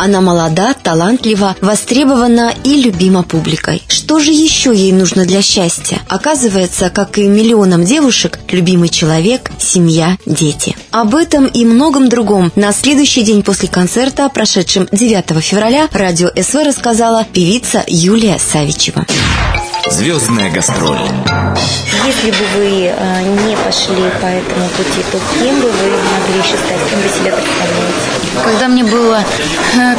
Она молода, талантлива, востребована и любима публикой. Что же еще ей нужно для счастья? Оказывается, как и миллионам девушек, любимый человек, семья, дети. Об этом и многом другом на следующий день после концерта, прошедшем 9 февраля, радио СВ рассказала певица Юлия Савичева. Звездная гастроль. Если бы вы э, не пошли по этому пути, то кем бы вы могли еще стать? Кем вы себя? Когда мне было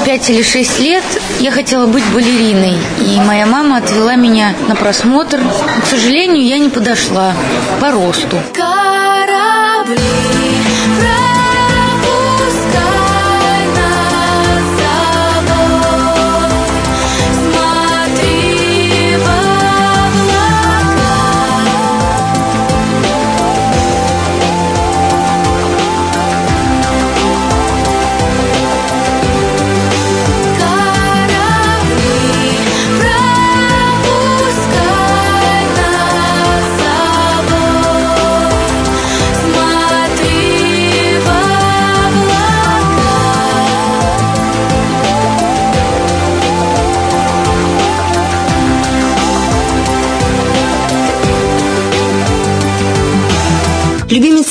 5 или 6 лет, я хотела быть балериной. И моя мама отвела меня на просмотр. К сожалению, я не подошла по росту.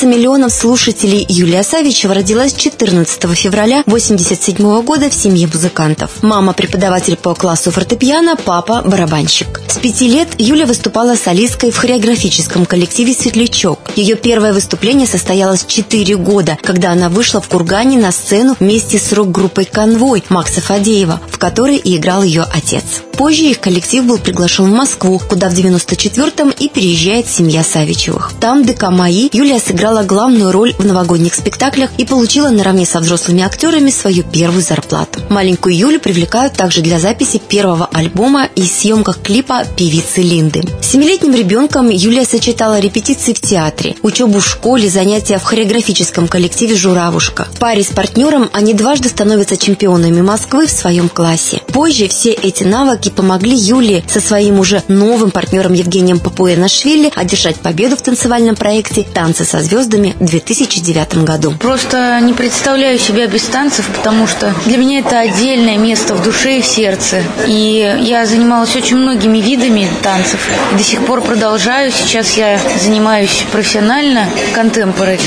Любимица миллионов слушателей Юлия Савичева родилась 14 февраля 1987 года в семье музыкантов. Мама – преподаватель по классу фортепиано, папа – барабанщик. С пяти лет Юля выступала солисткой в хореографическом коллективе «Светлячок». Ее первое выступление состоялось 4 года, когда она вышла в Кургане на сцену вместе с рок-группой «Конвой» Макса Фадеева, в которой и играл ее отец. Позже их коллектив был приглашен в Москву, куда в 94-м и переезжает семья Савичевых. Там ДК «Мои» Юлия сыграла главную роль в новогодних спектаклях и получила наравне со взрослыми актерами свою первую зарплату. Маленькую Юлю привлекают также для записи первого альбома и съемках клипа певицы Линды. Семилетним ребенком Юлия сочетала репетиции в театре, учебу в школе, занятия в хореографическом коллективе «Журавушка». В паре с партнером они дважды становятся чемпионами Москвы в своем классе. Позже все эти навыки помогли Юлии со своим уже новым партнером Евгением Папуэнашвили одержать победу в танцевальном проекте «Танцы со звездами» в 2009 году. Просто не представляю себя без танцев, потому что для меня это отдельное место в душе и в сердце. И я занималась очень многими видами танцев. До сих пор продолжаю. Сейчас я занимаюсь профессионально контемпорари.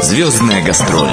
Звездная гастроль.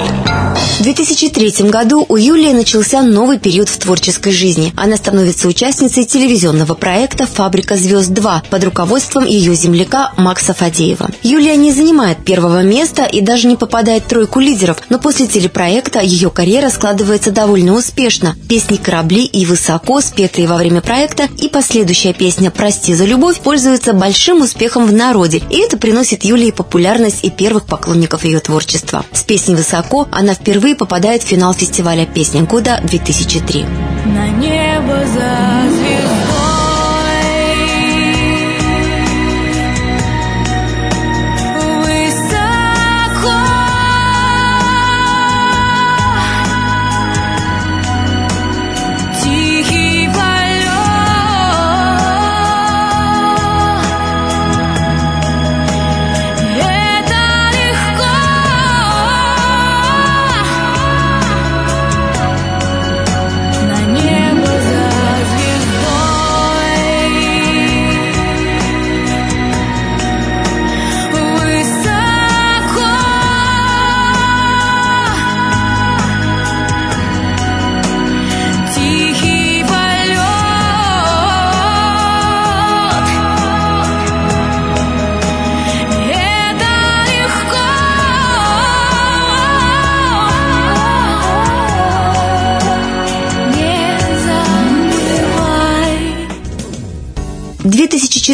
В 2003 году у Юлии начался новый период в творческой жизни. Она становится участницей телевизионного проекта «Фабрика звезд-2» под руководством ее земляка Макса Фадеева. Юлия не занимает первого места и даже не попадает в тройку лидеров, но после телепроекта ее карьера складывается довольно успешно. Песни «Корабли» и «Высоко», спетые во время проекта, и последующая песня «Прости за любовь» пользуются большим успехом в народе, и это приносит Юлии популярность и первых поклонников ее творчества. С песней «Высоко» она впервые попадает в финал фестиваля «Песня года» 2003. На небо за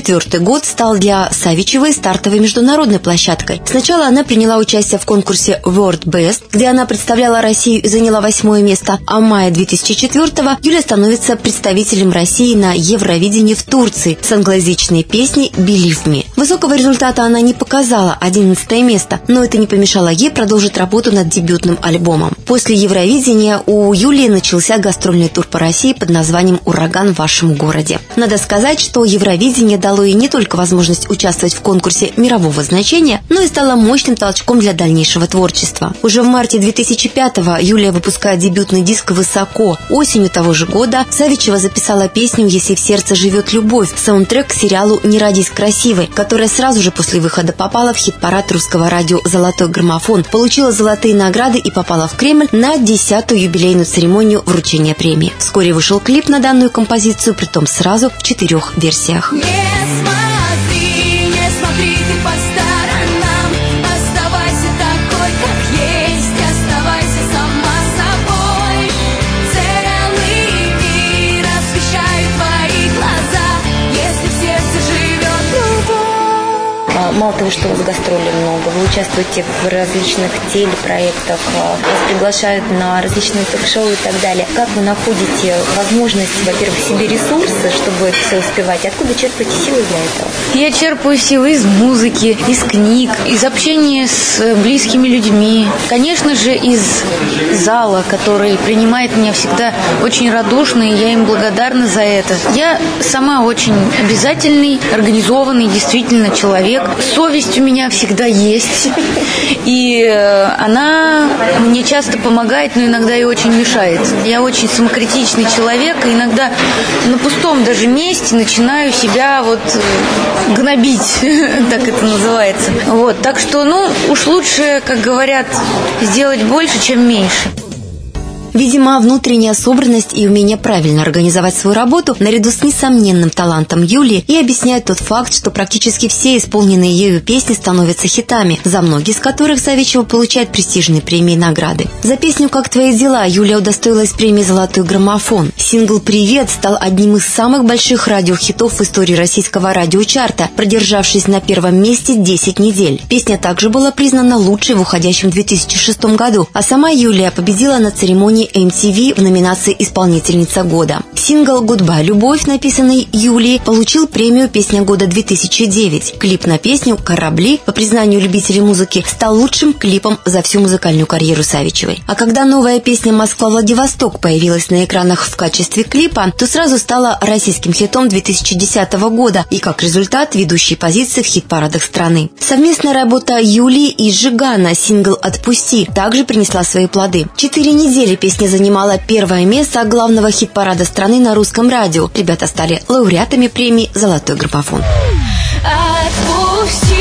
2004 год стал для Савичевой стартовой международной площадкой. Сначала она приняла участие в конкурсе World Best, где она представляла Россию и заняла восьмое место, а в мае 2004 Юля становится представителем России на Евровидении в Турции с англоязычной песней «Believe Me». Высокого результата она не показала, 11 место, но это не помешало ей продолжить работу над дебютным альбомом. После Евровидения у Юлии начался гастрольный тур по России под названием «Ураган в вашем городе». Надо сказать, что Евровидение дало ей не только возможность участвовать в конкурсе мирового значения, но и стало мощным толчком для дальнейшего творчества. Уже в марте 2005-го Юлия выпускает дебютный диск «Высоко». Осенью того же года Савичева записала песню «Если в сердце живет любовь», саундтрек к сериалу «Не родись красивой», которая сразу же после выхода попала в хит-парад русского радио «Золотой граммофон», получила золотые награды и попала в Кремль на десятую юбилейную церемонию вручения премии. Вскоре вышел клип на данную композицию, притом сразу в четырех версиях. Не Мало того, что у вас гастролей много, вы участвуете в различных телепроектах, а, вас приглашают на различные ток-шоу и так далее. Как вы находите возможность, во-первых, себе ресурсы, чтобы все успевать? Откуда черпаете силы для этого? Я черпаю силы из музыки, из книг, из общения с э, близкими людьми. Конечно же, из зала, который принимает меня всегда очень радушно, и я им благодарна за это. Я сама очень обязательный, организованный действительно человек. Совесть у меня всегда есть, и э, она мне часто помогает, но иногда и очень мешает. Я очень самокритичный человек, и иногда на пустом даже месте начинаю себя вот э, гнобить, так это называется. Вот, так что, ну, уж лучше, как говорят, сделать больше, чем меньше. Видимо, внутренняя собранность и умение правильно организовать свою работу наряду с несомненным талантом Юлии и объясняют тот факт, что практически все исполненные ею песни становятся хитами, за многие из которых Савичева получает престижные премии и награды. За песню «Как твои дела» Юлия удостоилась премии «Золотой граммофон». Сингл «Привет» стал одним из самых больших радиохитов в истории российского радиочарта, продержавшись на первом месте 10 недель. Песня также была признана лучшей в уходящем 2006 году, а сама Юлия победила на церемонии MTV в номинации «Исполнительница года». Сингл «Goodbye, любовь», написанный Юлией, получил премию «Песня года 2009». Клип на песню «Корабли», по признанию любителей музыки, стал лучшим клипом за всю музыкальную карьеру Савичевой. А когда новая песня «Москва-Владивосток» появилась на экранах в качестве клипа, то сразу стала российским хитом 2010 года и, как результат, ведущей позиции в хит-парадах страны. Совместная работа Юлии и Джигана, сингл «Отпусти», также принесла свои плоды. Четыре недели песня занимала первое место главного хит-парада страны на русском радио. Ребята стали лауреатами премии «Золотой граммофон». Отпусти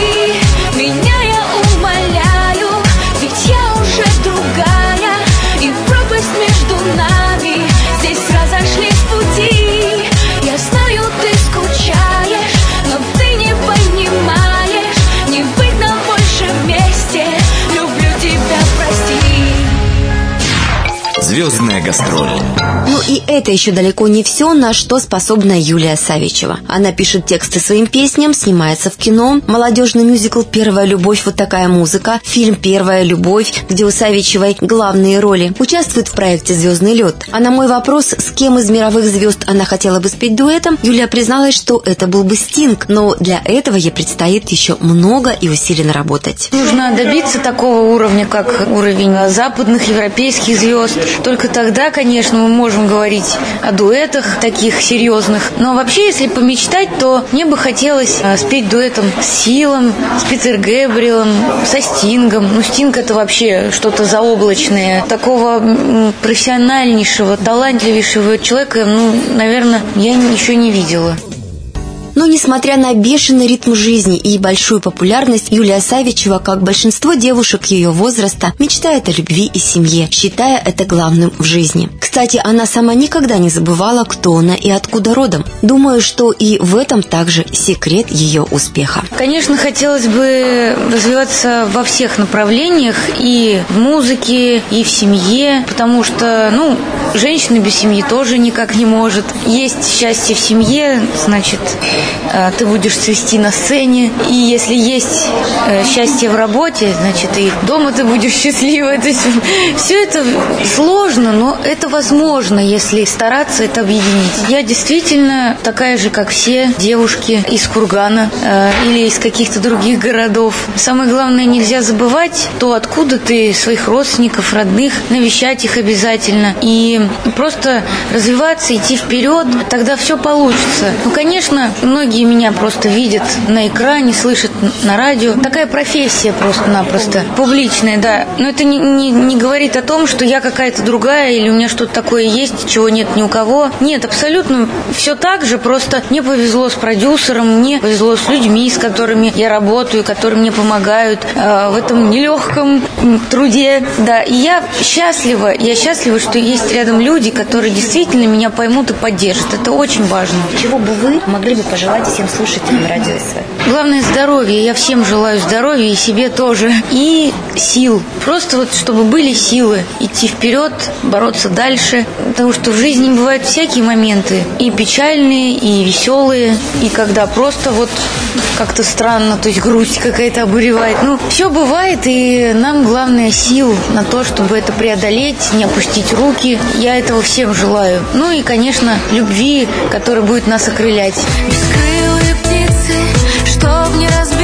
Звездная гастроль. Ну и это еще далеко не все, на что способна Юлия Савичева. Она пишет тексты своим песням, снимается в кино, молодежный мюзикл «Первая любовь. Вот такая музыка», фильм «Первая любовь», где у Савичевой главные роли, участвует в проекте «Звездный лед». А на мой вопрос, с кем из мировых звезд она хотела бы спеть дуэтом, Юлия призналась, что это был бы Стинг, но для этого ей предстоит еще много и усиленно работать. Нужно добиться такого уровня, как уровень западных европейских звезд. Только тогда, конечно, мы можем говорить о дуэтах таких серьезных. Но вообще, если помечтать, то мне бы хотелось э, спеть дуэтом с Силом, с Питер Гэбриэлом, со Стингом. Ну, Стинг это вообще что-то заоблачное. Такого профессиональнейшего, талантливейшего человека, ну, наверное, я еще не видела. Но, несмотря на бешеный ритм жизни и большую популярность, Юлия Савичева, как большинство девушек ее возраста, мечтает о любви и семье, считая это главным в жизни. Кстати, она сама никогда не забывала, кто она и откуда родом. Думаю, что и в этом также секрет ее успеха. Конечно, хотелось бы развиваться во всех направлениях, и в музыке, и в семье, потому что, ну, женщина без семьи тоже никак не может. Есть счастье в семье, значит, ты будешь цвести на сцене. И если есть э, счастье в работе, значит, и дома ты будешь счастлива. То есть все это сложно, но это возможно, если стараться это объединить. Я действительно такая же, как все девушки из Кургана э, или из каких-то других городов. Самое главное, нельзя забывать то, откуда ты, своих родственников, родных, навещать их обязательно. И просто развиваться, идти вперед, тогда все получится. Ну, конечно, многие меня просто видят на экране, слышат на радио. Такая профессия просто-напросто. Публичная, да. Но это не, не, не говорит о том, что я какая-то другая или у меня что-то такое есть, чего нет ни у кого. Нет, абсолютно все так же, просто мне повезло с продюсером, мне повезло с людьми, с которыми я работаю, которые мне помогают э, в этом нелегком труде. Да, и я счастлива, я счастлива, что есть рядом люди, которые действительно меня поймут и поддержат. Это очень важно. Чего бы вы могли бы пожелать всем слушателям радио СВ? Главное здоровье. Я всем желаю здоровья и себе тоже. И сил. Просто вот чтобы были силы идти вперед, бороться дальше. Потому что в жизни бывают всякие моменты. И печальные, и веселые. И когда просто вот как-то странно, то есть грусть какая-то обуревает. Ну, все бывает, и нам главное сил на то, чтобы это преодолеть, не опустить руки. Я этого всем желаю. Ну и, конечно, любви, которая будет нас окрылять. Бескрылые птицы, чтоб не разбиться,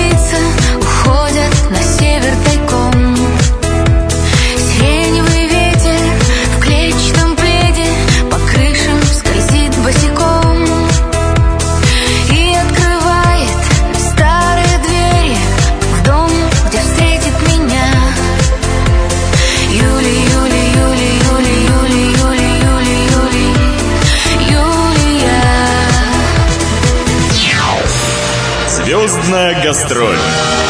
строй.